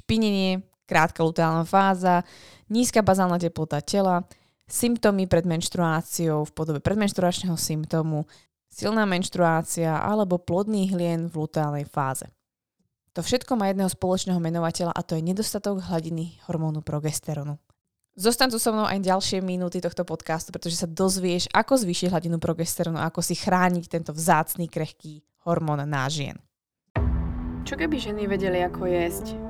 špinenie, krátka luteálna fáza, nízka bazálna teplota tela, symptómy pred menštruáciou v podobe predmenštruačného symptómu, silná menštruácia alebo plodný hlien v luteálnej fáze. To všetko má jedného spoločného menovateľa a to je nedostatok hladiny hormónu progesteronu. Zostaň tu so mnou aj ďalšie minúty tohto podcastu, pretože sa dozvieš, ako zvýšiť hladinu progesteronu a ako si chrániť tento vzácný, krehký hormón na žien. Čo keby ženy vedeli, ako jesť,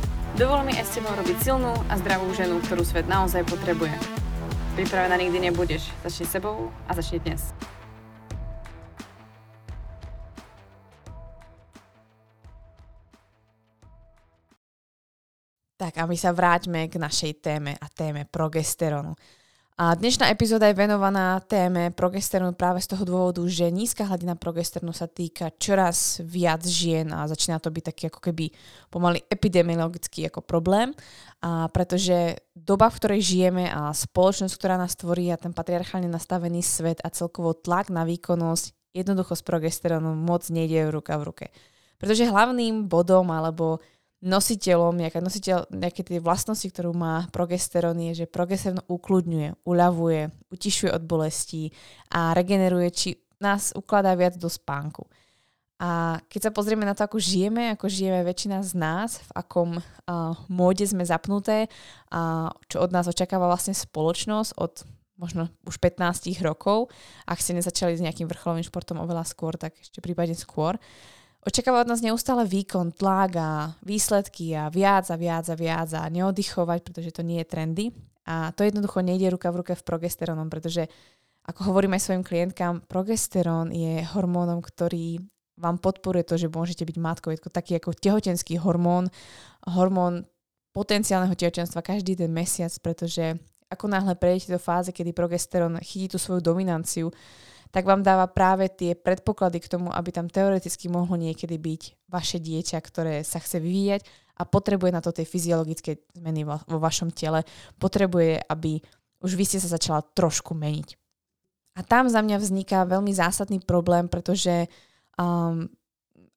Dovol mi aj s tebou robiť silnú a zdravú ženu, ktorú svet naozaj potrebuje. Pripravená nikdy nebudeš. Začni sebou a začni dnes. Tak a my sa vráťme k našej téme a téme progesteronu. A dnešná epizóda je venovaná téme progesteronu práve z toho dôvodu, že nízka hladina progesteronu sa týka čoraz viac žien a začína to byť taký ako keby pomaly epidemiologický ako problém. A pretože doba, v ktorej žijeme a spoločnosť, ktorá nás tvorí a ten patriarchálne nastavený svet a celkovo tlak na výkonnosť jednoducho s progesterónom moc nejde ruka v ruke. Pretože hlavným bodom alebo nositeľom, nejaká nositeľ, nejaké tie vlastnosti, ktorú má progesterón, je, že progesterón ukludňuje, uľavuje, utišuje od bolestí a regeneruje, či nás ukladá viac do spánku. A keď sa pozrieme na to, ako žijeme, ako žijeme väčšina z nás, v akom uh, móde sme zapnuté a čo od nás očakáva vlastne spoločnosť od možno už 15 rokov, ak ste nezačali s nejakým vrcholovým športom oveľa skôr, tak ešte prípadne skôr, Očakáva od nás neustále výkon, tlak a výsledky a viac a viac a viac a neoddychovať, pretože to nie je trendy. A to jednoducho nejde ruka v ruke v progesterónom, pretože ako hovorím aj svojim klientkám, progesterón je hormónom, ktorý vám podporuje to, že môžete byť matkou. Je to taký ako tehotenský hormón, hormón potenciálneho tehotenstva každý ten mesiac, pretože ako náhle prejdete do fáze, kedy progesterón chytí tú svoju dominanciu, tak vám dáva práve tie predpoklady k tomu, aby tam teoreticky mohlo niekedy byť vaše dieťa, ktoré sa chce vyvíjať a potrebuje na to tie fyziologické zmeny vo, vašom tele. Potrebuje, aby už vy ste sa začala trošku meniť. A tam za mňa vzniká veľmi zásadný problém, pretože um,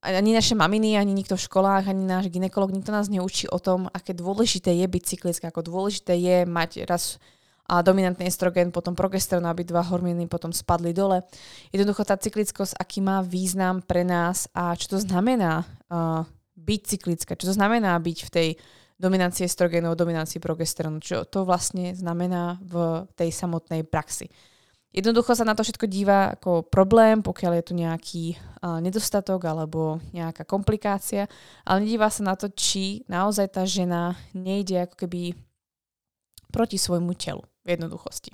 ani naše maminy, ani nikto v školách, ani náš ginekolog, nikto nás neučí o tom, aké dôležité je byť cyklická, ako dôležité je mať raz a dominantný estrogen, potom progesterón, aby dva hormóny potom spadli dole. Jednoducho tá cyklickosť, aký má význam pre nás a čo to znamená uh, byť cyklická, čo to znamená byť v tej dominancii estrogénu, dominancii progesterónu, čo to vlastne znamená v tej samotnej praxi. Jednoducho sa na to všetko díva ako problém, pokiaľ je tu nejaký uh, nedostatok alebo nejaká komplikácia, ale nedíva sa na to, či naozaj tá žena nejde ako keby proti svojmu telu v jednoduchosti.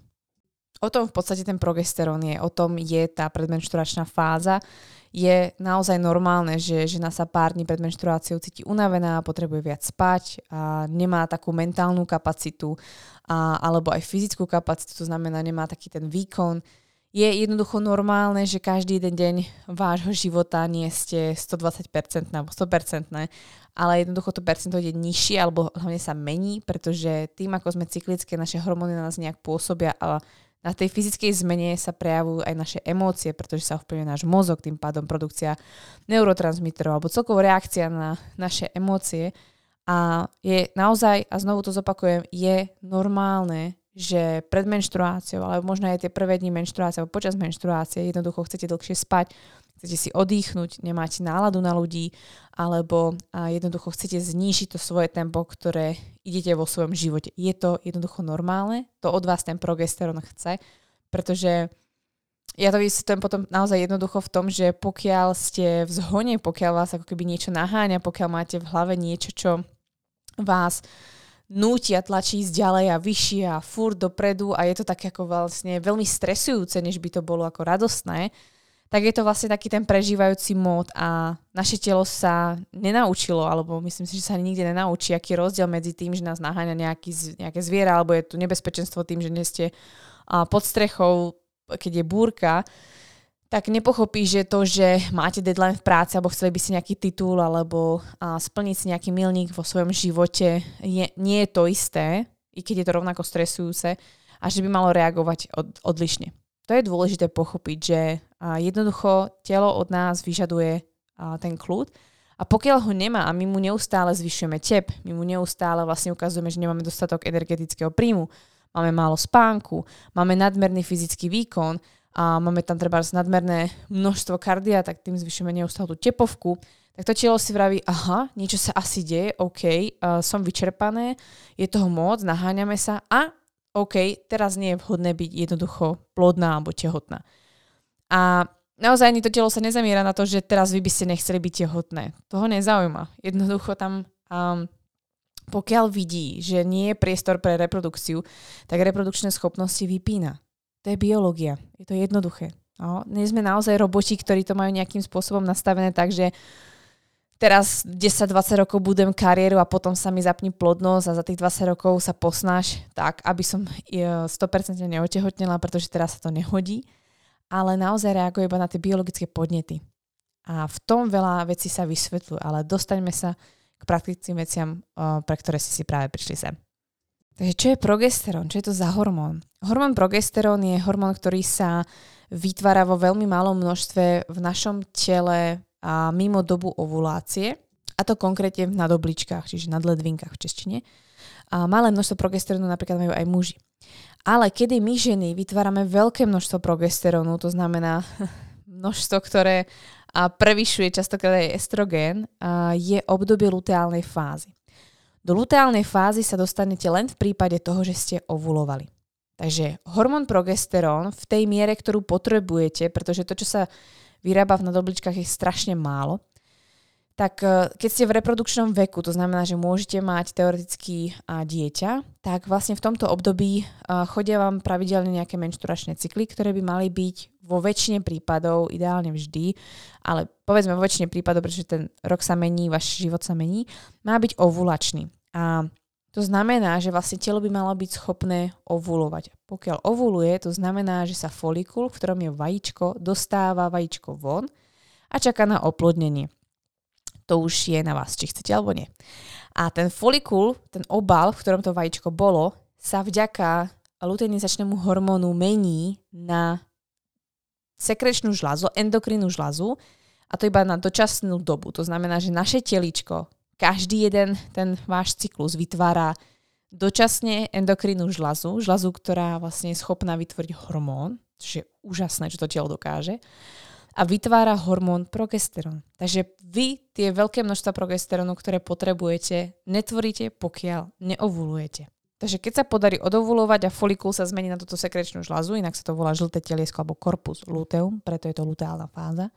O tom v podstate ten progesterón je, o tom je tá predmenšturačná fáza. Je naozaj normálne, že žena sa pár dní pred menštruáciou cíti unavená, potrebuje viac spať, a nemá takú mentálnu kapacitu a, alebo aj fyzickú kapacitu, to znamená nemá taký ten výkon. Je jednoducho normálne, že každý jeden deň vášho života nie ste 120% alebo 100%, ale jednoducho to percento je nižšie alebo hlavne sa mení, pretože tým, ako sme cyklické, naše hormóny na nás nejak pôsobia a na tej fyzickej zmene sa prejavujú aj naše emócie, pretože sa ovplyvňuje náš mozog, tým pádom produkcia neurotransmiterov alebo celkovo reakcia na naše emócie. A je naozaj, a znovu to zopakujem, je normálne, že pred menštruáciou, alebo možno aj tie prvé dni menštruácie, alebo počas menštruácie jednoducho chcete dlhšie spať, chcete si oddychnúť, nemáte náladu na ľudí, alebo jednoducho chcete znížiť to svoje tempo, ktoré idete vo svojom živote. Je to jednoducho normálne, to od vás ten progesterón chce, pretože ja to vysvetlím potom naozaj jednoducho v tom, že pokiaľ ste v zhone, pokiaľ vás ako keby niečo naháňa, pokiaľ máte v hlave niečo, čo vás nútia tlačí ísť ďalej a vyššie a furt dopredu a je to tak ako vlastne veľmi stresujúce, než by to bolo ako radostné, tak je to vlastne taký ten prežívajúci mód a naše telo sa nenaučilo, alebo myslím si, že sa nikde nenaučí, aký je rozdiel medzi tým, že nás naháňa nejaký, nejaké zviera, alebo je tu nebezpečenstvo tým, že nie ste pod strechou, keď je búrka, tak nepochopí, že to, že máte deadline v práci alebo chceli by si nejaký titul alebo a, splniť si nejaký milník vo svojom živote, je, nie je to isté, i keď je to rovnako stresujúce, a že by malo reagovať od, odlišne. To je dôležité pochopiť, že a jednoducho telo od nás vyžaduje a, ten kľud a pokiaľ ho nemá a my mu neustále zvyšujeme tep, my mu neustále vlastne ukazujeme, že nemáme dostatok energetického príjmu, máme málo spánku, máme nadmerný fyzický výkon a máme tam treba nadmerné množstvo kardia, tak tým zvyšujeme neustále tepovku, tak to telo si vraví, aha, niečo sa asi deje, OK, uh, som vyčerpané, je toho moc, naháňame sa a OK, teraz nie je vhodné byť jednoducho plodná alebo tehotná. A naozaj ani to telo sa nezamiera na to, že teraz vy by ste nechceli byť tehotné. Toho nezaujíma. Jednoducho tam, um, pokiaľ vidí, že nie je priestor pre reprodukciu, tak reprodukčné schopnosti vypína. To je biológia. Je to jednoduché. No, nie sme naozaj roboti, ktorí to majú nejakým spôsobom nastavené tak, že teraz 10-20 rokov budem kariéru a potom sa mi zapní plodnosť a za tých 20 rokov sa posnáš tak, aby som 100% e, neotehotnela, pretože teraz sa to nehodí, ale naozaj reaguje iba na tie biologické podnety. A v tom veľa vecí sa vysvetľujú, ale dostaňme sa k praktickým veciam, pre ktoré si si práve prišli sem. Takže čo je progesterón? Čo je to za hormón? Hormón progesterón je hormón, ktorý sa vytvára vo veľmi malom množstve v našom tele a mimo dobu ovulácie, a to konkrétne na dobličkách, čiže na ledvinkách v češtine. A malé množstvo progesterónu napríklad majú aj muži. Ale kedy my ženy vytvárame veľké množstvo progesterónu, to znamená množstvo, ktoré prevyšuje častokrát aj estrogén, je obdobie luteálnej fázy. Do luteálnej fázy sa dostanete len v prípade toho, že ste ovulovali. Takže hormón progesterón v tej miere, ktorú potrebujete, pretože to, čo sa vyrába v nadobličkách je strašne málo. Tak e, keď ste v reprodukčnom veku, to znamená, že môžete mať teoreticky dieťa, tak vlastne v tomto období chodia vám pravidelne nejaké menšturačné cykly, ktoré by mali byť vo väčšine prípadov, ideálne vždy, ale povedzme vo väčšine prípadov, pretože ten rok sa mení, váš život sa mení, má byť ovulačný. A to znamená, že vlastne telo by malo byť schopné ovulovať. Pokiaľ ovuluje, to znamená, že sa folikul, v ktorom je vajíčko, dostáva vajíčko von a čaká na oplodnenie. To už je na vás, či chcete alebo nie. A ten folikul, ten obal, v ktorom to vajíčko bolo, sa vďaka luteinizačnému hormónu mení na sekrečnú žľazu, endokrinnú žľazu a to iba na dočasnú dobu. To znamená, že naše teličko každý jeden ten váš cyklus vytvára dočasne endokrinnú žľazu, žľazu, ktorá vlastne je schopná vytvoriť hormón, čo je úžasné, čo to telo dokáže, a vytvára hormón progesterón. Takže vy tie veľké množstva progesterónu, ktoré potrebujete, netvoríte, pokiaľ neovulujete. Takže keď sa podarí odovulovať a folikul sa zmení na túto sekrečnú žľazu, inak sa to volá žlté teliesko alebo korpus luteum, preto je to luteálna fáza,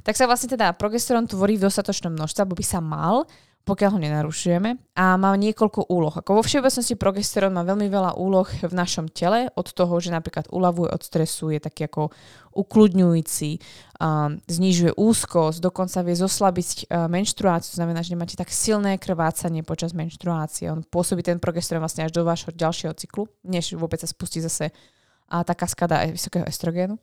tak sa vlastne teda progesterón tvorí v dostatočnom množstve, aby by sa mal pokiaľ ho nenarušujeme. A má niekoľko úloh. Ako vo všeobecnosti progesterón má veľmi veľa úloh v našom tele, od toho, že napríklad uľavuje od stresu, je taký ako ukludňujúci, um, znižuje úzkosť, dokonca vie zoslabiť uh, menštruáciu, znamená, že nemáte tak silné krvácanie počas menštruácie. On pôsobí ten progesterón vlastne až do vášho ďalšieho cyklu, než vôbec sa spustí zase a tá kaskada vysokého estrogénu.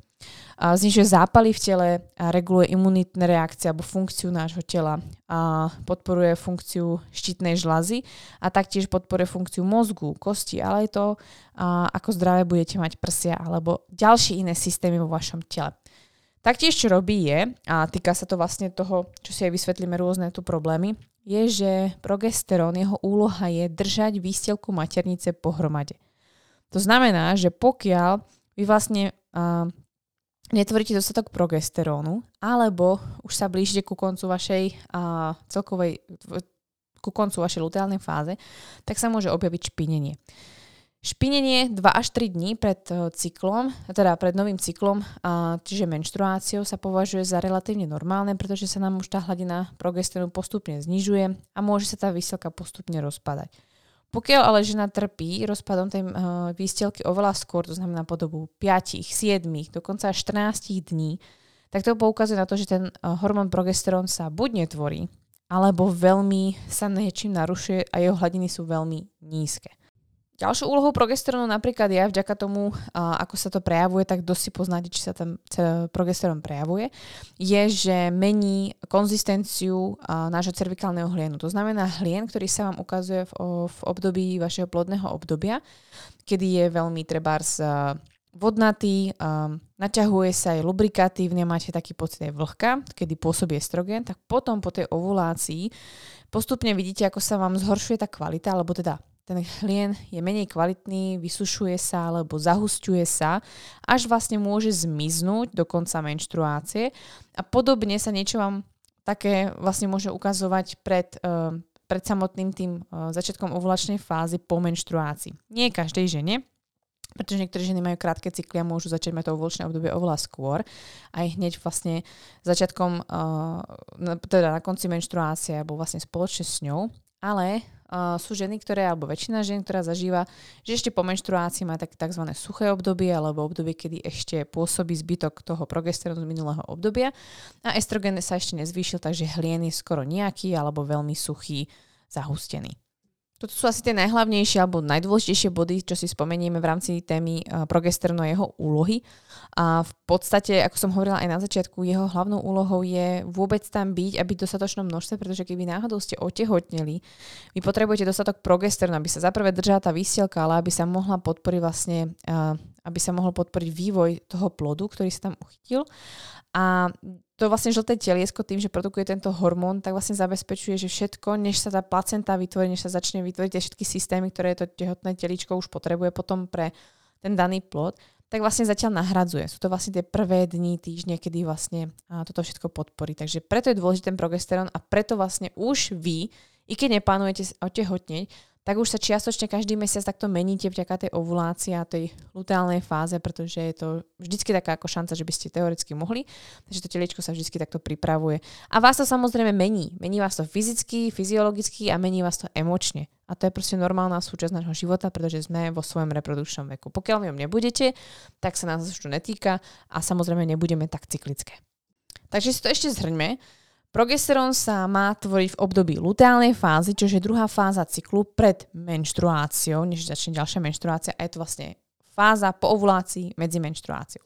A znižuje zápaly v tele, a reguluje imunitné reakcie alebo funkciu nášho tela, a podporuje funkciu štítnej žlazy a taktiež podporuje funkciu mozgu, kosti, ale aj to, a ako zdravé budete mať prsia alebo ďalšie iné systémy vo vašom tele. Taktiež, čo robí je, a týka sa to vlastne toho, čo si aj vysvetlíme rôzne tu problémy, je, že progesterón, jeho úloha je držať výstelku maternice pohromade. To znamená, že pokiaľ vy vlastne uh, netvoríte dostatok progesterónu, alebo už sa blížite ku koncu vašej uh, celkovej, ku koncu vašej luteálnej fáze, tak sa môže objaviť špinenie. Špinenie 2 až 3 dní pred cyklom, teda pred novým cyklom, čiže menštruáciou, sa považuje za relatívne normálne, pretože sa nám už tá hladina progesterónu postupne znižuje a môže sa tá výselka postupne rozpadať. Pokiaľ ale žena trpí rozpadom tej uh, výstelky oveľa skôr, to znamená po dobu 5, 7, dokonca 14 dní, tak to poukazuje na to, že ten hormón progesterón sa buď netvorí, alebo veľmi sa niečím narušuje a jeho hladiny sú veľmi nízke. Ďalšou úlohou progesterónu napríklad je vďaka tomu, ako sa to prejavuje, tak dosť si poznáte, či sa tam progesterón prejavuje, je, že mení konzistenciu nášho cervikálneho hlienu. To znamená hlien, ktorý sa vám ukazuje v období vašeho plodného obdobia, kedy je veľmi trebárs vodnatý, um, naťahuje sa aj lubrikatívne, máte taký pocit aj vlhka, kedy pôsobí estrogen, tak potom po tej ovulácii postupne vidíte, ako sa vám zhoršuje tá kvalita, alebo teda ten hlien je menej kvalitný, vysušuje sa alebo zahusťuje sa, až vlastne môže zmiznúť do konca menštruácie a podobne sa niečo vám také vlastne môže ukazovať pred, uh, pred samotným tým uh, začiatkom ovulačnej fázy po menštruácii. Nie každej žene, pretože niektoré ženy majú krátke cykly a môžu začať mať to ovulačné obdobie oveľa skôr. Aj hneď vlastne začiatkom, uh, teda na konci menštruácie, alebo vlastne spoločne s ňou. Ale uh, sú ženy, ktoré, alebo väčšina žien, ktorá zažíva, že ešte po menštruácii má tak, tzv. suché obdobie, alebo obdobie, kedy ešte pôsobí zbytok toho progesterónu z minulého obdobia a estrogen sa ešte nezvýšil, takže hlien je skoro nejaký alebo veľmi suchý, zahustený. Toto sú asi tie najhlavnejšie alebo najdôležitejšie body, čo si spomenieme v rámci témy uh, progesterónu a jeho úlohy. A v podstate, ako som hovorila aj na začiatku, jeho hlavnou úlohou je vôbec tam byť a byť v dostatočnom množstve, pretože keby náhodou ste otehotneli, vy potrebujete dostatok progesterónu, aby sa zaprvé držala tá výsielka, ale aby sa mohla podporiť vlastne, uh, aby sa mohol podporiť vývoj toho plodu, ktorý sa tam uchytil. A to vlastne žlté teliesko tým, že produkuje tento hormón, tak vlastne zabezpečuje, že všetko, než sa tá placenta vytvorí, než sa začne vytvoriť všetky systémy, ktoré to tehotné teličko už potrebuje potom pre ten daný plod, tak vlastne zatiaľ nahradzuje. Sú to vlastne tie prvé dni, týždne, kedy vlastne toto všetko podporí. Takže preto je dôležitý ten progesterón a preto vlastne už vy, i keď neplánujete otehotneť, tak už sa čiastočne každý mesiac takto meníte vďaka tej ovulácii a tej luteálnej fáze, pretože je to vždycky taká ako šanca, že by ste teoreticky mohli. Takže to teliečko sa vždycky takto pripravuje. A vás to samozrejme mení. Mení vás to fyzicky, fyziologicky a mení vás to emočne. A to je proste normálna súčasť nášho života, pretože sme vo svojom reprodukčnom veku. Pokiaľ v ňom nebudete, tak sa nás už netýka a samozrejme nebudeme tak cyklické. Takže si to ešte zhrňme. Progesterón sa má tvoriť v období luteálnej fázy, čiže druhá fáza cyklu pred menštruáciou, než začne ďalšia menštruácia a je to vlastne fáza po ovulácii medzi menštruáciou.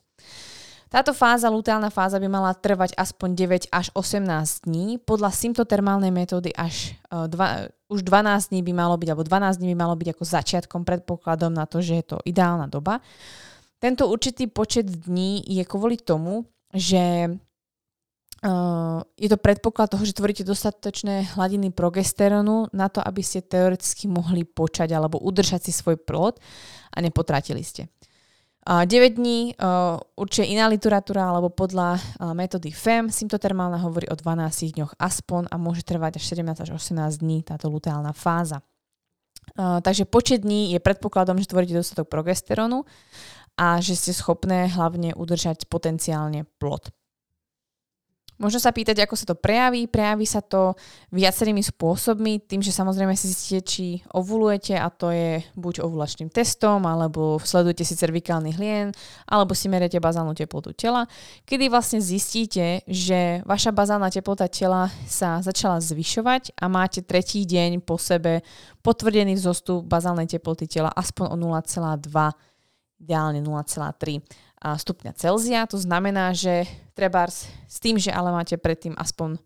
Táto fáza, luteálna fáza by mala trvať aspoň 9 až 18 dní. Podľa symptotermálnej metódy až uh, dva, už 12 dní by malo byť, alebo 12 dní by malo byť ako začiatkom, predpokladom na to, že je to ideálna doba. Tento určitý počet dní je kvôli tomu, že je to predpoklad toho, že tvoríte dostatočné hladiny progesterónu na to, aby ste teoreticky mohli počať alebo udržať si svoj plod a nepotratili ste. Uh, 9 dní uh, určite iná literatúra alebo podľa metódy FEM symptotermálna hovorí o 12 dňoch aspoň a môže trvať až 17 až 18 dní táto luteálna fáza. Takže počet dní je predpokladom, že tvoríte dostatok progesterónu a že ste schopné hlavne udržať potenciálne plod. Možno sa pýtať, ako sa to prejaví. Prejaví sa to viacerými spôsobmi, tým, že samozrejme si zistíte, či ovulujete a to je buď ovulačným testom, alebo sledujete si cervikálny hlien, alebo si meriate bazálnu teplotu tela, kedy vlastne zistíte, že vaša bazálna teplota tela sa začala zvyšovať a máte tretí deň po sebe potvrdený vzostup bazálnej teploty tela aspoň o 0,2 ideálne 0,3 stupňa Celzia. To znamená, že treba s tým, že ale máte predtým aspoň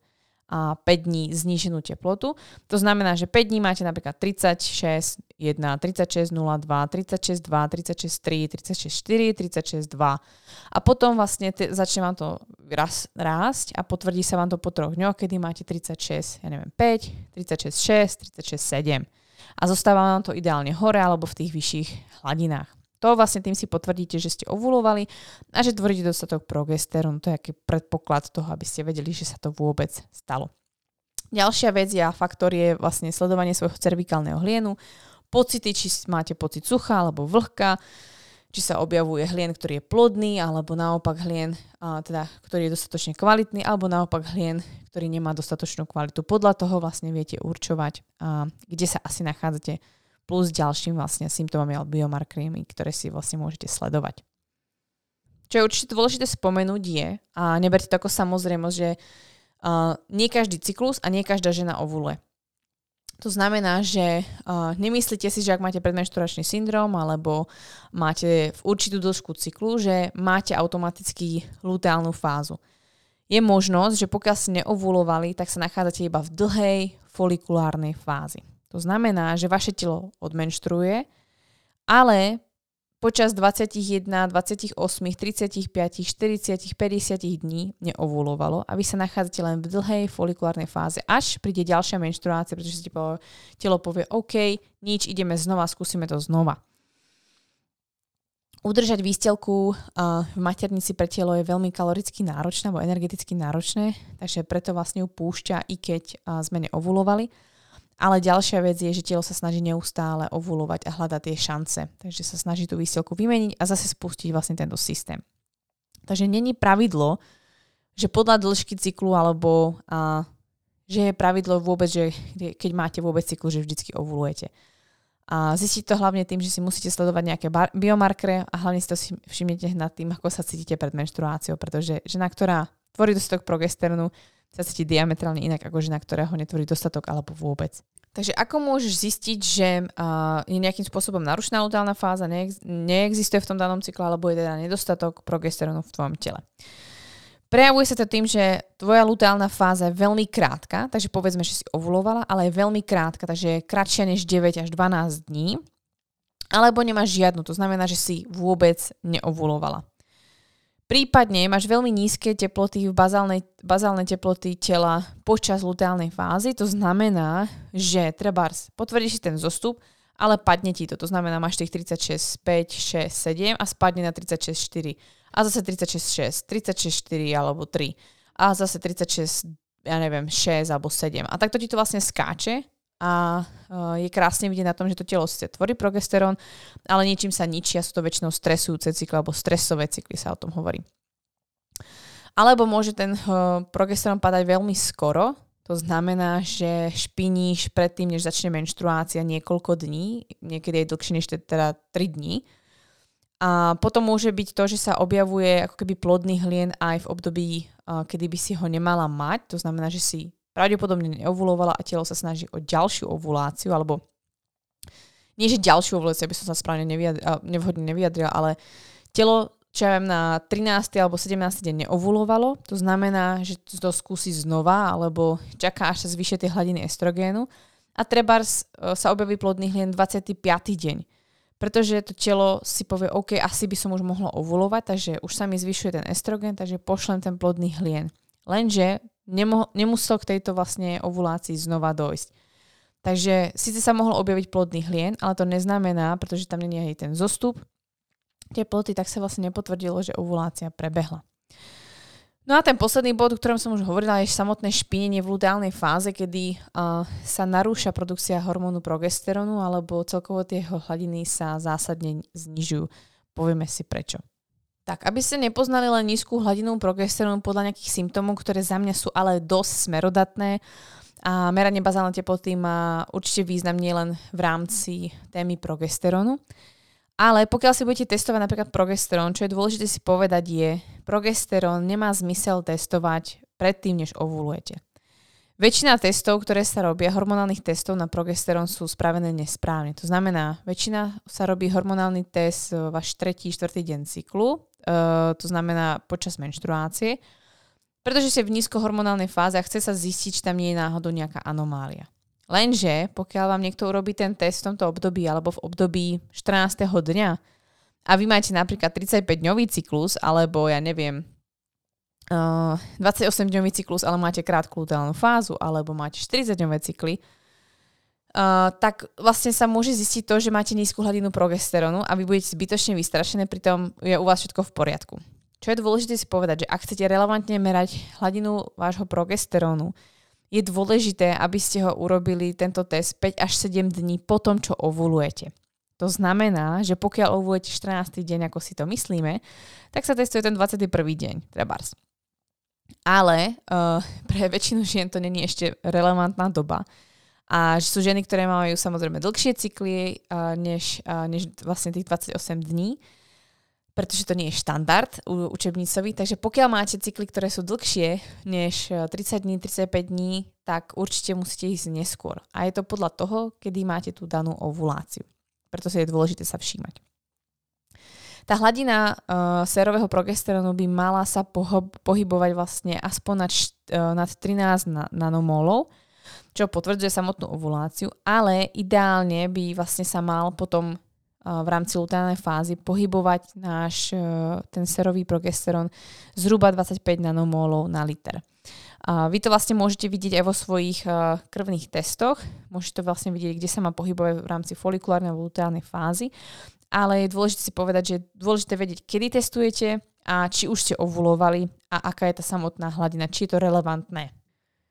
a 5 dní zníženú teplotu. To znamená, že 5 dní máte napríklad 36, 1, 36, 02, 36, 2, 36, 3, 36, 4, 36, 2. A potom vlastne t- začne vám to raz, rásť a potvrdí sa vám to po troch dňoch, kedy máte 36, ja neviem, 5, 36, 6, 36, 7. A zostáva vám to ideálne hore alebo v tých vyšších hladinách. To vlastne tým si potvrdíte, že ste ovulovali a že tvoríte dostatok progesterónu. To je aký predpoklad toho, aby ste vedeli, že sa to vôbec stalo. Ďalšia vec a faktor je vlastne sledovanie svojho cervikálneho hlienu, pocity, či máte pocit sucha alebo vlhka, či sa objavuje hlien, ktorý je plodný, alebo naopak hlien, a teda, ktorý je dostatočne kvalitný, alebo naopak hlien, ktorý nemá dostatočnú kvalitu. Podľa toho vlastne viete určovať, a, kde sa asi nachádzate plus ďalším vlastne symptómami alebo biomarkermi, ktoré si vlastne môžete sledovať. Čo je určite dôležité spomenúť je, a neberte to ako samozrejmosť, že uh, nie každý cyklus a nie každá žena ovuluje. To znamená, že uh, nemyslíte si, že ak máte predmenšturačný syndrom alebo máte v určitú dĺžku cyklu, že máte automaticky luteálnu fázu. Je možnosť, že pokiaľ ste neovulovali, tak sa nachádzate iba v dlhej folikulárnej fázi. To znamená, že vaše telo odmenštruuje, ale počas 21, 28, 35, 40, 50 dní neovulovalo a vy sa nachádzate len v dlhej folikulárnej fáze, až príde ďalšia menštruácia, pretože si telo povie OK, nič, ideme znova, skúsime to znova. Udržať výstelku v maternici pre telo je veľmi kaloricky náročné alebo energeticky náročné, takže preto vlastne ju púšťa, i keď sme neovulovali. Ale ďalšia vec je, že telo sa snaží neustále ovulovať a hľadať tie šance. Takže sa snaží tú výsielku vymeniť a zase spustiť vlastne tento systém. Takže není pravidlo, že podľa dĺžky cyklu alebo a, že je pravidlo vôbec, že keď máte vôbec cyklu, že vždycky ovulujete. A zistiť to hlavne tým, že si musíte sledovať nejaké bar- biomarkere a hlavne si to všimnete nad tým, ako sa cítite pred menštruáciou, pretože žena, ktorá tvorí dostatok progesterónu, sa cíti diametrálne inak ako žena, ktorá ho netvorí dostatok alebo vôbec. Takže ako môžeš zistiť, že uh, je nejakým spôsobom narušená luteálna fáza, neex- neexistuje v tom danom cykle alebo je teda nedostatok progesterónu v tvojom tele? Prejavuje sa to tým, že tvoja luteálna fáza je veľmi krátka, takže povedzme, že si ovulovala, ale je veľmi krátka, takže je kratšia než 9 až 12 dní, alebo nemáš žiadnu, to znamená, že si vôbec neovulovala. Prípadne máš veľmi nízke teploty v bazálnej, bazálnej teploty tela počas luteálnej fázy, to znamená, že treba potvrdíš si ten zostup, ale padne ti to. To znamená, máš tých 36, 5, 6, 7 a spadne na 36, 4. A zase 36, 6, 36, 4 alebo 3. A zase 36, ja neviem, 6 alebo 7. A takto ti to vlastne skáče a e, je krásne vidieť na tom, že to telo síce tvorí progesterón, ale ničím sa ničia, sú to väčšinou stresujúce cykly alebo stresové cykly sa o tom hovorí. Alebo môže ten e, progesterón padať veľmi skoro, to znamená, že špiníš predtým, než začne menštruácia niekoľko dní, niekedy je dlhšie než teda 3 dní. A potom môže byť to, že sa objavuje ako keby plodný hlien aj v období, e, kedy by si ho nemala mať. To znamená, že si pravdepodobne neovulovala a telo sa snaží o ďalšiu ovuláciu, alebo nie, že ďalšiu ovuláciu, aby som sa správne nevyjadrila, nevhodne nevyjadrila, ale telo, čo ja viem, na 13. alebo 17. deň neovulovalo, to znamená, že to skúsi znova, alebo čaká, až sa zvyšia tie hladiny estrogénu a treba e, sa objaví plodný hlien 25. deň. Pretože to telo si povie, OK, asi by som už mohla ovulovať, takže už sa mi zvyšuje ten estrogen, takže pošlem ten plodný hlien. Lenže nemo- nemusel k tejto vlastne ovulácii znova dojsť. Takže síce sa mohol objaviť plodný hlien, ale to neznamená, pretože tam nie je ten zostup teploty, tak sa vlastne nepotvrdilo, že ovulácia prebehla. No a ten posledný bod, o ktorom som už hovorila, je samotné špinenie v luteálnej fáze, kedy uh, sa narúša produkcia hormónu progesterónu alebo celkovo tie hladiny sa zásadne znižujú. Povieme si prečo. Tak, aby ste nepoznali len nízku hladinu progesterónu podľa nejakých symptómov, ktoré za mňa sú ale dosť smerodatné, a meranie bazálnej teploty má určite význam nielen v rámci témy progesterónu, ale pokiaľ si budete testovať napríklad progesterón, čo je dôležité si povedať je, progesterón nemá zmysel testovať predtým, než ovulujete. Väčšina testov, ktoré sa robia, hormonálnych testov na progesterón sú spravené nesprávne. To znamená, väčšina sa robí hormonálny test váš tretí, štvrtý deň cyklu, uh, to znamená počas menštruácie, pretože ste v nízkohormonálnej fáze a chce sa zistiť, či tam nie je náhodou nejaká anomália. Lenže, pokiaľ vám niekto urobí ten test v tomto období alebo v období 14. dňa a vy máte napríklad 35-dňový cyklus alebo ja neviem, 28-dňový cyklus, ale máte krátku luteálnu fázu, alebo máte 40-dňové cykly, uh, tak vlastne sa môže zistiť to, že máte nízku hladinu progesterónu a vy budete zbytočne vystrašené, pritom je u vás všetko v poriadku. Čo je dôležité si povedať, že ak chcete relevantne merať hladinu vášho progesterónu, je dôležité, aby ste ho urobili tento test 5 až 7 dní po tom, čo ovulujete. To znamená, že pokiaľ ovulujete 14. deň, ako si to myslíme, tak sa testuje ten 21. deň, trebárs. Ale uh, pre väčšinu žien to není ešte relevantná doba. A sú ženy, ktoré majú samozrejme dlhšie cykly uh, než, uh, než vlastne tých 28 dní. pretože to nie je štandard učebnicový, takže pokiaľ máte cykly, ktoré sú dlhšie než 30 e, dní, 35 dní, tak určite musíte ísť neskôr. A je to podľa toho, kedy máte tú danú ovuláciu. Preto si je dôležité sa všímať. Tá hladina uh, sérového progesterónu by mala sa poho- pohybovať vlastne aspoň nad, uh, nad 13 na- nanomolov, čo potvrdzuje samotnú ovuláciu, ale ideálne by vlastne sa mal potom v rámci luteálnej fázy pohybovať náš ten serový progesterón zhruba 25 nanomolov na liter. A vy to vlastne môžete vidieť aj vo svojich krvných testoch. Môžete to vlastne vidieť, kde sa má pohybovať v rámci folikulárnej alebo luteálnej fázy. Ale je dôležité si povedať, že je dôležité vedieť, kedy testujete a či už ste ovulovali a aká je tá samotná hladina, či je to relevantné.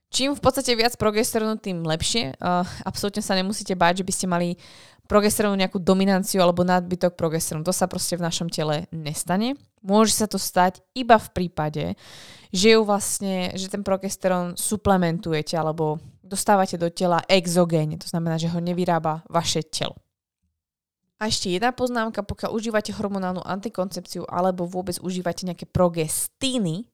Čím v podstate viac progesterónu, tým lepšie. Uh, absolútne sa nemusíte báť, že by ste mali progesterónu nejakú dominanciu alebo nadbytok progesterónu. To sa proste v našom tele nestane. Môže sa to stať iba v prípade, že ju vlastne, že ten progesterón suplementujete alebo dostávate do tela exogéne, to znamená, že ho nevyrába vaše telo. A ešte jedna poznámka, pokiaľ užívate hormonálnu antikoncepciu alebo vôbec užívate nejaké progestíny,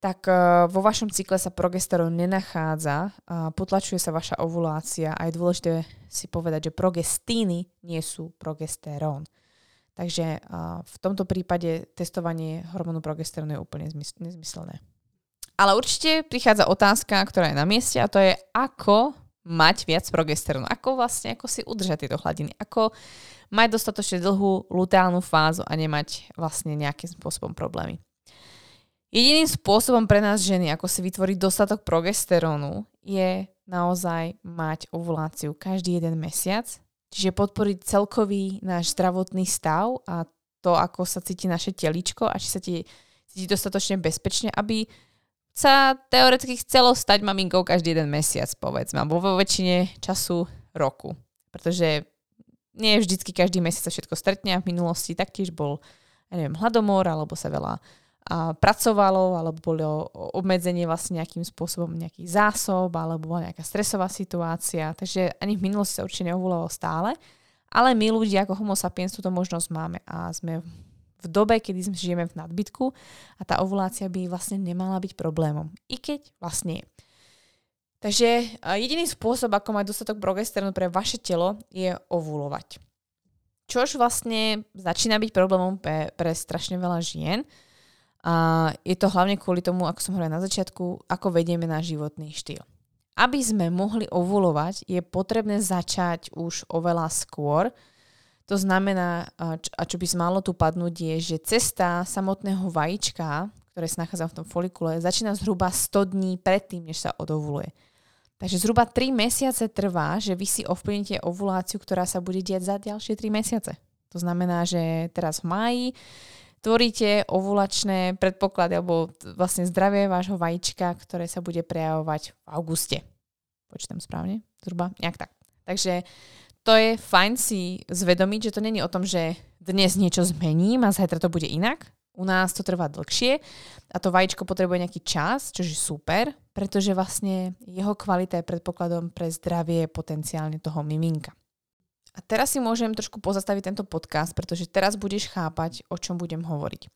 tak uh, vo vašom cykle sa progesterón nenachádza, potlačuje sa vaša ovulácia a je dôležité si povedať, že progestíny nie sú progesterón. Takže v tomto prípade testovanie hormónu progesterónu je úplne zmys- nezmyselné. Ale určite prichádza otázka, ktorá je na mieste a to je, ako mať viac progesterónu. Ako vlastne, ako si udržať tieto hladiny. Ako mať dostatočne dlhú luteálnu fázu a nemať vlastne nejakým spôsobom problémy. Jediným spôsobom pre nás ženy, ako si vytvoriť dostatok progesterónu, je naozaj mať ovuláciu každý jeden mesiac, čiže podporiť celkový náš zdravotný stav a to, ako sa cíti naše teličko a či sa ti cíti dostatočne bezpečne, aby sa teoreticky chcelo stať maminkou každý jeden mesiac, povedzme, alebo vo väčšine času roku. Pretože nie vždycky každý mesiac sa všetko stretne a v minulosti taktiež bol, ja neviem, hladomor, alebo sa veľa a pracovalo, alebo bolo obmedzenie vlastne nejakým spôsobom nejaký zásob, alebo bola nejaká stresová situácia. Takže ani v minulosti sa určite neovulovalo stále. Ale my ľudia ako homo sapiens túto možnosť máme a sme v dobe, kedy sme žijeme v nadbytku a tá ovulácia by vlastne nemala byť problémom. I keď vlastne je. Takže jediný spôsob, ako mať dostatok progesterónu pre vaše telo, je ovulovať. Čož vlastne začína byť problémom pre, pre strašne veľa žien, a je to hlavne kvôli tomu, ako som hovorila na začiatku, ako vedieme náš životný štýl. Aby sme mohli ovulovať, je potrebné začať už oveľa skôr. To znamená, a čo by malo tu padnúť, je, že cesta samotného vajíčka, ktoré sa nachádza v tom folikule, začína zhruba 100 dní predtým, než sa odovuluje. Takže zhruba 3 mesiace trvá, že vy si ovplyvnite ovuláciu, ktorá sa bude diať za ďalšie 3 mesiace. To znamená, že teraz v máji tvoríte ovulačné predpoklady alebo vlastne zdravie vášho vajíčka, ktoré sa bude prejavovať v auguste. Počítam správne? Zhruba nejak tak. Takže to je fajn si zvedomiť, že to není o tom, že dnes niečo zmením a zajtra to bude inak. U nás to trvá dlhšie a to vajíčko potrebuje nejaký čas, čo je super, pretože vlastne jeho kvalita je predpokladom pre zdravie potenciálne toho miminka. A teraz si môžem trošku pozastaviť tento podcast, pretože teraz budeš chápať, o čom budem hovoriť.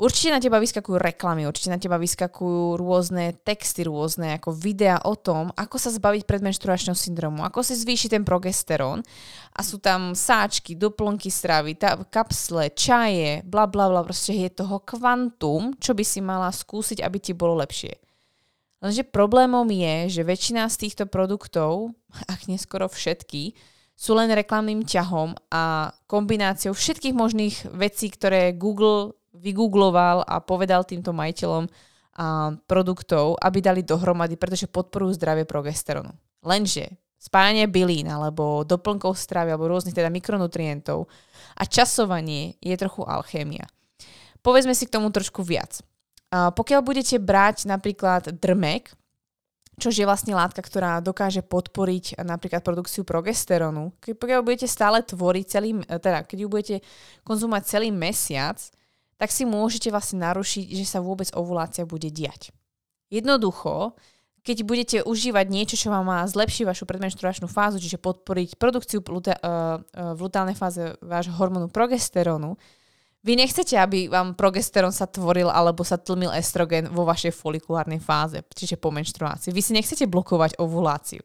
Určite na teba vyskakujú reklamy, určite na teba vyskakujú rôzne texty, rôzne ako videá o tom, ako sa zbaviť predmenštruačného syndromu, ako si zvýšiť ten progesterón. A sú tam sáčky, doplnky stravy, tá, kapsle, čaje, bla bla bla, proste je toho kvantum, čo by si mala skúsiť, aby ti bolo lepšie. Lenže problémom je, že väčšina z týchto produktov, ak neskoro všetky, sú len reklamným ťahom a kombináciou všetkých možných vecí, ktoré Google vygoogloval a povedal týmto majiteľom a produktov, aby dali dohromady, pretože podporujú zdravie progesterónu. Lenže spájanie bylín alebo doplnkov stravy alebo rôznych teda mikronutrientov a časovanie je trochu alchémia. Povedzme si k tomu trošku viac. A pokiaľ budete brať napríklad drmek, čo je vlastne látka, ktorá dokáže podporiť napríklad produkciu progesterónu. Keď pokiaľ budete stále tvoriť celý, teda keď ju budete konzumovať celý mesiac, tak si môžete vlastne narušiť, že sa vôbec ovulácia bude diať. Jednoducho, keď budete užívať niečo, čo vám má zlepšiť vašu predmenštruačnú fázu, čiže podporiť produkciu v lutálnej fáze vášho hormónu progesterónu, Vy nechcete, aby vám progesterón sa tvoril alebo sa tlmil estrogen vo vašej folikulárnej fáze, čiže po menštruácii. Vy si nechcete blokovať ovuláciu.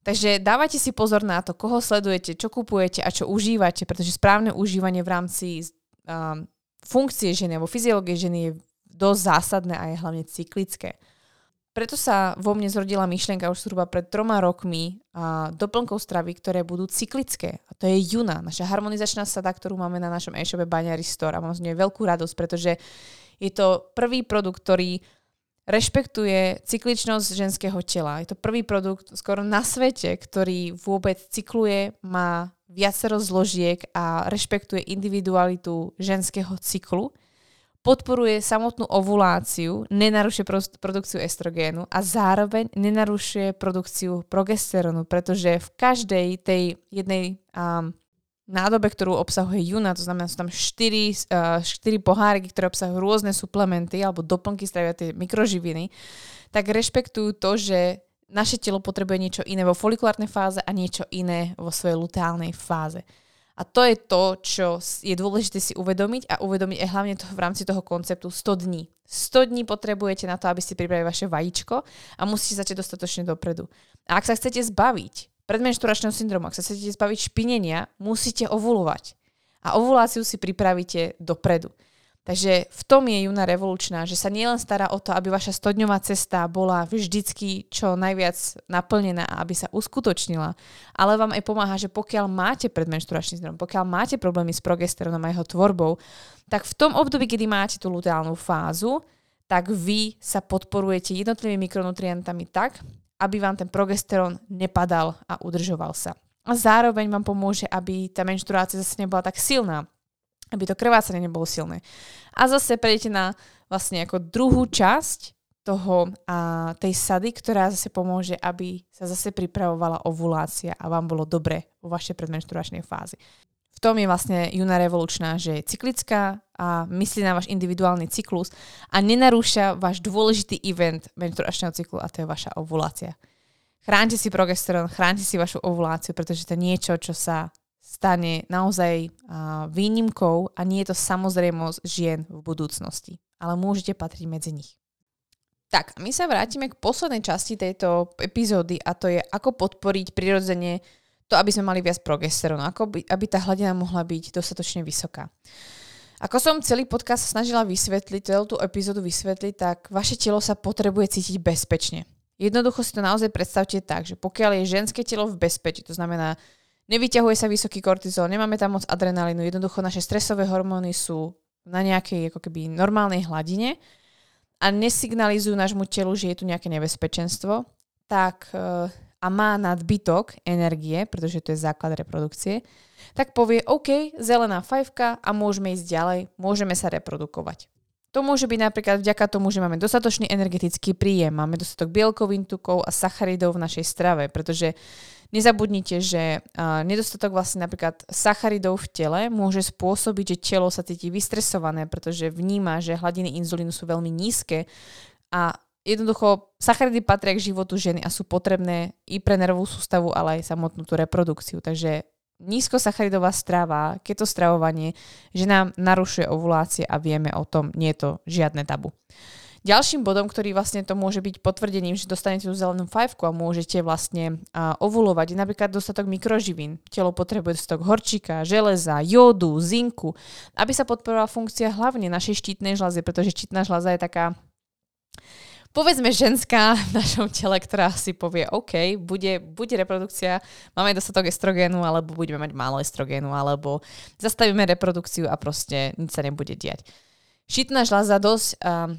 Takže dávajte si pozor na to, koho sledujete, čo kupujete a čo užívate, pretože správne užívanie v rámci funkcie ženy alebo fyziológie ženy je dosť zásadné a je hlavne cyklické. Preto sa vo mne zrodila myšlienka už zhruba pred troma rokmi a doplnkov stravy, ktoré budú cyklické. A to je Juna, naša harmonizačná sada, ktorú máme na našom e-shope Baňary Store. A mám z nej veľkú radosť, pretože je to prvý produkt, ktorý rešpektuje cykličnosť ženského tela. Je to prvý produkt skoro na svete, ktorý vôbec cykluje, má viacero zložiek a rešpektuje individualitu ženského cyklu podporuje samotnú ovuláciu, nenarušuje produkciu estrogénu a zároveň nenarušuje produkciu progesterónu, pretože v každej tej jednej um, nádobe, ktorú obsahuje Juna, to znamená, sú tam 4, uh, 4 poháriky, ktoré obsahujú rôzne suplementy alebo doplnky stravia tie mikroživiny, tak rešpektujú to, že naše telo potrebuje niečo iné vo folikulárnej fáze a niečo iné vo svojej luteálnej fáze. A to je to, čo je dôležité si uvedomiť a uvedomiť aj hlavne to v rámci toho konceptu 100 dní. 100 dní potrebujete na to, aby ste pripravili vaše vajíčko a musíte začať dostatočne dopredu. A ak sa chcete zbaviť predmenšturačného syndromu, ak sa chcete zbaviť špinenia, musíte ovulovať. A ovuláciu si pripravíte dopredu. Takže v tom je Juna revolučná, že sa nielen stará o to, aby vaša stodňová cesta bola vždycky čo najviac naplnená a aby sa uskutočnila, ale vám aj pomáha, že pokiaľ máte predmenšturačný syndrom, pokiaľ máte problémy s progesterónom a jeho tvorbou, tak v tom období, kedy máte tú luteálnu fázu, tak vy sa podporujete jednotlivými mikronutrientami tak, aby vám ten progesterón nepadal a udržoval sa. A zároveň vám pomôže, aby tá menštruácia zase nebola tak silná, aby to krvácanie nebolo silné. A zase prejdete na vlastne ako druhú časť toho a tej sady, ktorá zase pomôže, aby sa zase pripravovala ovulácia a vám bolo dobre vo vašej predmenšturačnej fázi. V tom je vlastne Juna revolučná, že je cyklická a myslí na váš individuálny cyklus a nenarúša váš dôležitý event menšturačného cyklu a to je vaša ovulácia. Chránte si progesterón, chránte si vašu ovuláciu, pretože to je niečo, čo sa stane naozaj výnimkou a nie je to samozrejmosť žien v budúcnosti, ale môžete patriť medzi nich. Tak, my sa vrátime k poslednej časti tejto epizódy a to je, ako podporiť prirodzene to, aby sme mali viac progesterónu, ako by, aby tá hladina mohla byť dostatočne vysoká. Ako som celý podcast snažila vysvetliť, celú tú epizódu vysvetliť, tak vaše telo sa potrebuje cítiť bezpečne. Jednoducho si to naozaj predstavte tak, že pokiaľ je ženské telo v bezpečí, to znamená, Nevyťahuje sa vysoký kortizol, nemáme tam moc adrenalínu, jednoducho naše stresové hormóny sú na nejakej ako keby normálnej hladine a nesignalizujú nášmu telu, že je tu nejaké nebezpečenstvo, tak eh, a má nadbytok energie, pretože to je základ reprodukcie, tak povie OK, zelená fajfka a môžeme ísť ďalej, môžeme sa reprodukovať. To môže byť napríklad vďaka tomu, že máme dostatočný energetický príjem, máme dostatok bielkovín, tukov a sacharidov v našej strave, pretože Nezabudnite, že nedostatok vlastne napríklad sacharidov v tele môže spôsobiť, že telo sa cíti vystresované, pretože vníma, že hladiny inzulínu sú veľmi nízke a jednoducho sacharidy patria k životu ženy a sú potrebné i pre nervovú sústavu, ale aj samotnú tú reprodukciu. Takže nízkosacharidová strava, keto stravovanie, že nám narušuje ovulácie a vieme o tom, nie je to žiadne tabu. Ďalším bodom, ktorý vlastne to môže byť potvrdením, že dostanete tú zelenú fajfku a môžete vlastne ovulovať, je napríklad dostatok mikroživín. Telo potrebuje dostatok horčíka, železa, jódu, zinku, aby sa podporovala funkcia hlavne našej štítnej žľazy, pretože štítna žľaza je taká povedzme ženská v našom tele, ktorá si povie, OK, bude, bude reprodukcia, máme dostatok estrogénu, alebo budeme mať málo estrogénu, alebo zastavíme reprodukciu a proste nič sa nebude diať. Šitná žľaza dosť uh,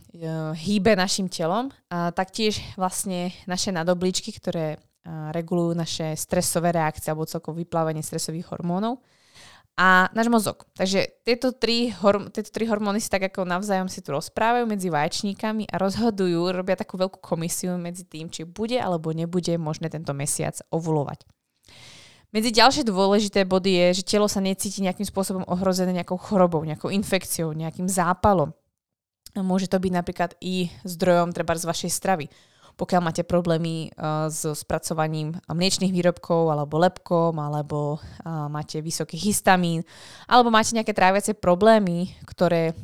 hýbe našim telom a taktiež vlastne naše nadobličky, ktoré uh, regulujú naše stresové reakcie alebo celkovo vyplávanie stresových hormónov a náš mozog. Takže tieto tri, horm- tieto tri hormóny si tak ako navzájom si tu rozprávajú medzi vaječníkami a rozhodujú, robia takú veľkú komisiu medzi tým, či bude alebo nebude možné tento mesiac ovulovať. Medzi ďalšie dôležité body je, že telo sa necíti nejakým spôsobom ohrozené nejakou chorobou, nejakou infekciou, nejakým zápalom. Môže to byť napríklad i zdrojom treba z vašej stravy. Pokiaľ máte problémy uh, so spracovaním mliečných výrobkov alebo lepkom, alebo uh, máte vysoký histamín, alebo máte nejaké tráviace problémy, ktoré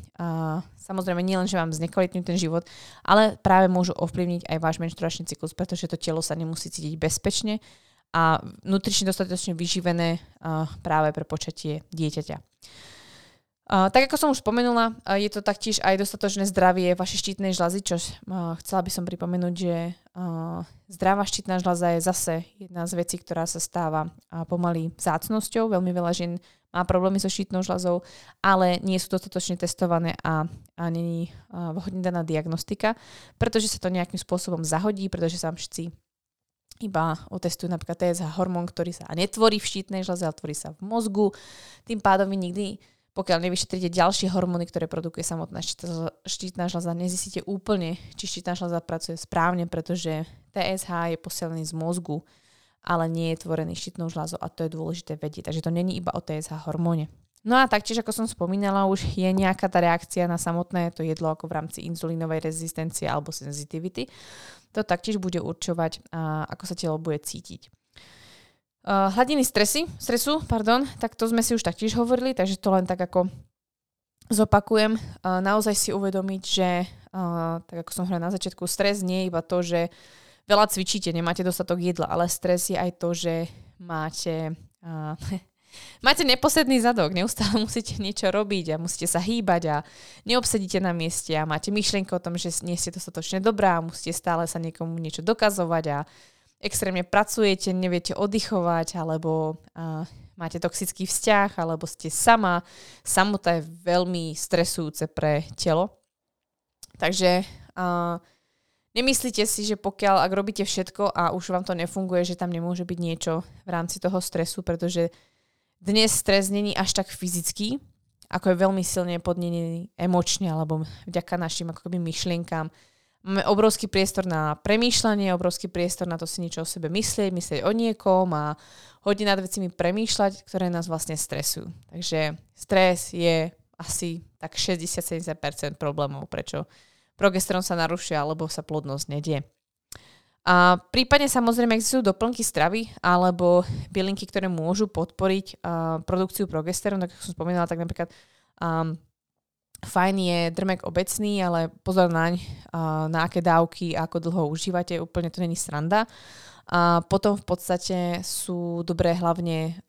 samozrejme nielen, že vám znekvalitňujú ten život, ale práve môžu ovplyvniť aj váš menštruačný cyklus, pretože to telo sa nemusí cítiť bezpečne a nutrične dostatočne vyživené práve pre počatie dieťaťa. Tak ako som už spomenula, uh, je to taktiež aj dostatočné zdravie vašej štítnej žľazy, čo uh, chcela by som pripomenúť, že zdravá štítna žľaza je zase jedna z vecí, ktorá sa stáva pomaly zácnosťou. Veľmi veľa žien má problémy so štítnou žľazou, ale nie sú dostatočne testované a, a není vhodne daná diagnostika, pretože sa to nejakým spôsobom zahodí, pretože sa všetci iba otestujú napríklad TSH hormón, ktorý sa netvorí v štítnej žľaze, ale tvorí sa v mozgu. Tým pádom vy nikdy pokiaľ nevyšetrite ďalšie hormóny, ktoré produkuje samotná štítna žľaza, nezistíte úplne, či štítna žľaza pracuje správne, pretože TSH je posielený z mozgu, ale nie je tvorený štítnou žľazou a to je dôležité vedieť. Takže to není iba o TSH hormóne. No a taktiež, ako som spomínala, už je nejaká tá reakcia na samotné to jedlo ako v rámci inzulínovej rezistencie alebo sensitivity. To taktiež bude určovať, ako sa telo bude cítiť. Uh, hladiny stresy, stresu, pardon, tak to sme si už taktiež hovorili, takže to len tak ako zopakujem. Uh, naozaj si uvedomiť, že uh, tak ako som hovorila na začiatku, stres nie je iba to, že veľa cvičíte, nemáte dostatok jedla, ale stres je aj to, že máte uh, máte neposedný zadok, neustále musíte niečo robiť a musíte sa hýbať a neobsedíte na mieste a máte myšlienku o tom, že nie ste dostatočne dobrá a musíte stále sa niekomu niečo dokazovať a extrémne pracujete, neviete oddychovať, alebo uh, máte toxický vzťah, alebo ste sama. Samota je veľmi stresujúce pre telo. Takže uh, nemyslíte si, že pokiaľ, ak robíte všetko a už vám to nefunguje, že tam nemôže byť niečo v rámci toho stresu, pretože dnes stres není až tak fyzický, ako je veľmi silne podnený emočne, alebo vďaka našim akoby myšlienkám, Máme obrovský priestor na premýšľanie, obrovský priestor na to si niečo o sebe myslieť, myslieť o niekom a hodne nad vecimi premýšľať, ktoré nás vlastne stresujú. Takže stres je asi tak 60-70% problémov, prečo progesterón sa narušia alebo sa plodnosť nedie. A prípadne samozrejme existujú doplnky stravy alebo bylinky, ktoré môžu podporiť uh, produkciu progesterónu, tak ako som spomínala, tak napríklad um, Fajn je drmek obecný, ale pozor naň, na aké dávky a ako dlho užívate, úplne to není sranda. A potom v podstate sú dobré hlavne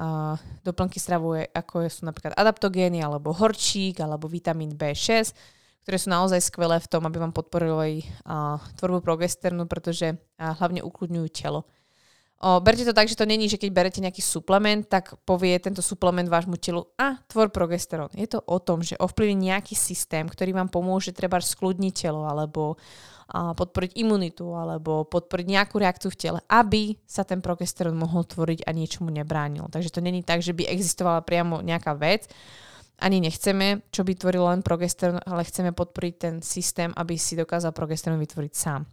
doplnky stravu, ako sú napríklad adaptogény, alebo horčík, alebo vitamín B6, ktoré sú naozaj skvelé v tom, aby vám podporili uh, tvorbu progesternu, pretože hlavne ukludňujú telo. O, berte to tak, že to není, že keď berete nejaký suplement, tak povie tento suplement vášmu telu a tvor progesterón. Je to o tom, že ovplyvní nejaký systém, ktorý vám pomôže treba skľudniť telo alebo a, podporiť imunitu alebo podporiť nejakú reakciu v tele, aby sa ten progesterón mohol tvoriť a niečomu nebránil. Takže to není tak, že by existovala priamo nejaká vec, ani nechceme, čo by tvorilo len progesterón, ale chceme podporiť ten systém, aby si dokázal progesterón vytvoriť sám.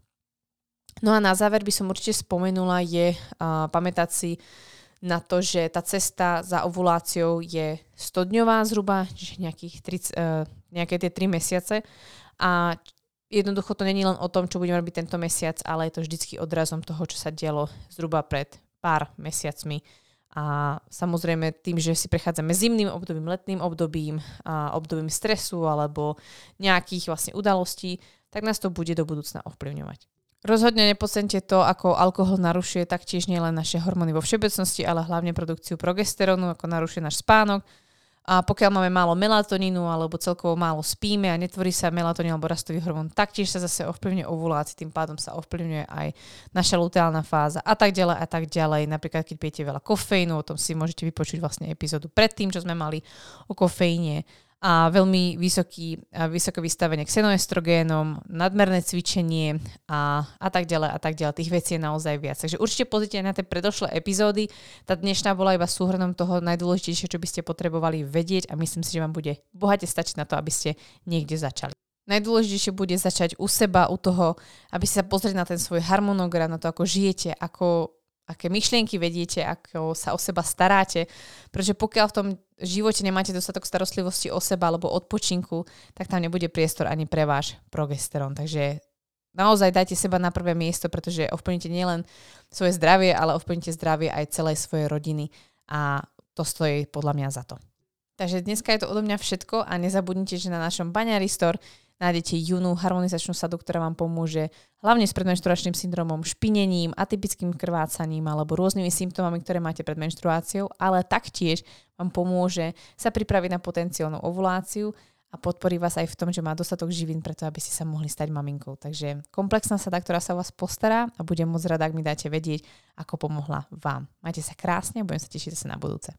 No a na záver by som určite spomenula je uh, pamätať si na to, že tá cesta za ovuláciou je 100-dňová zhruba, čiže nejakých 30, uh, nejaké tie 3 mesiace a jednoducho to není len o tom, čo budeme robiť tento mesiac, ale je to vždycky odrazom toho, čo sa dialo zhruba pred pár mesiacmi. A samozrejme tým, že si prechádzame zimným obdobím, letným obdobím, a obdobím stresu alebo nejakých vlastne udalostí, tak nás to bude do budúcna ovplyvňovať. Rozhodne nepodcente to, ako alkohol narušuje taktiež nielen naše hormóny vo všeobecnosti, ale hlavne produkciu progesterónu, ako narušuje náš spánok. A pokiaľ máme málo melatonínu alebo celkovo málo spíme a netvorí sa melatonín alebo rastový hormón, taktiež sa zase ovplyvňuje ovulácii, tým pádom sa ovplyvňuje aj naša luteálna fáza a tak ďalej a tak ďalej. Napríklad, keď pijete veľa kofeínu, o tom si môžete vypočuť vlastne epizódu predtým, čo sme mali o kofeíne a veľmi vysoký, vysoké vystavenie xenoestrogénom, nadmerné cvičenie a, a tak ďalej a tak ďalej. Tých vecí je naozaj viac. Takže určite pozrite na tie predošlé epizódy. Tá dnešná bola iba súhrnom toho najdôležitejšie, čo by ste potrebovali vedieť a myslím si, že vám bude bohate stačiť na to, aby ste niekde začali. Najdôležitejšie bude začať u seba, u toho, aby ste sa pozreli na ten svoj harmonogram, na to, ako žijete, ako aké myšlienky vediete, ako sa o seba staráte. Pretože pokiaľ v tom živote nemáte dostatok starostlivosti o seba alebo odpočinku, tak tam nebude priestor ani pre váš progesterón. Takže naozaj dajte seba na prvé miesto, pretože ovplníte nielen svoje zdravie, ale ovplníte zdravie aj celej svojej rodiny a to stojí podľa mňa za to. Takže dneska je to odo mňa všetko a nezabudnite, že na našom Baňari Store nájdete junú harmonizačnú sadu, ktorá vám pomôže hlavne s predmenštruačným syndromom, špinením, atypickým krvácaním alebo rôznymi symptómami, ktoré máte pred menštruáciou, ale taktiež vám pomôže sa pripraviť na potenciálnu ovuláciu a podporí vás aj v tom, že má dostatok živín preto, aby ste sa mohli stať maminkou. Takže komplexná sada, ktorá sa o vás postará a budem moc rada, ak mi dáte vedieť, ako pomohla vám. Majte sa krásne a budem sa tešiť zase na budúce.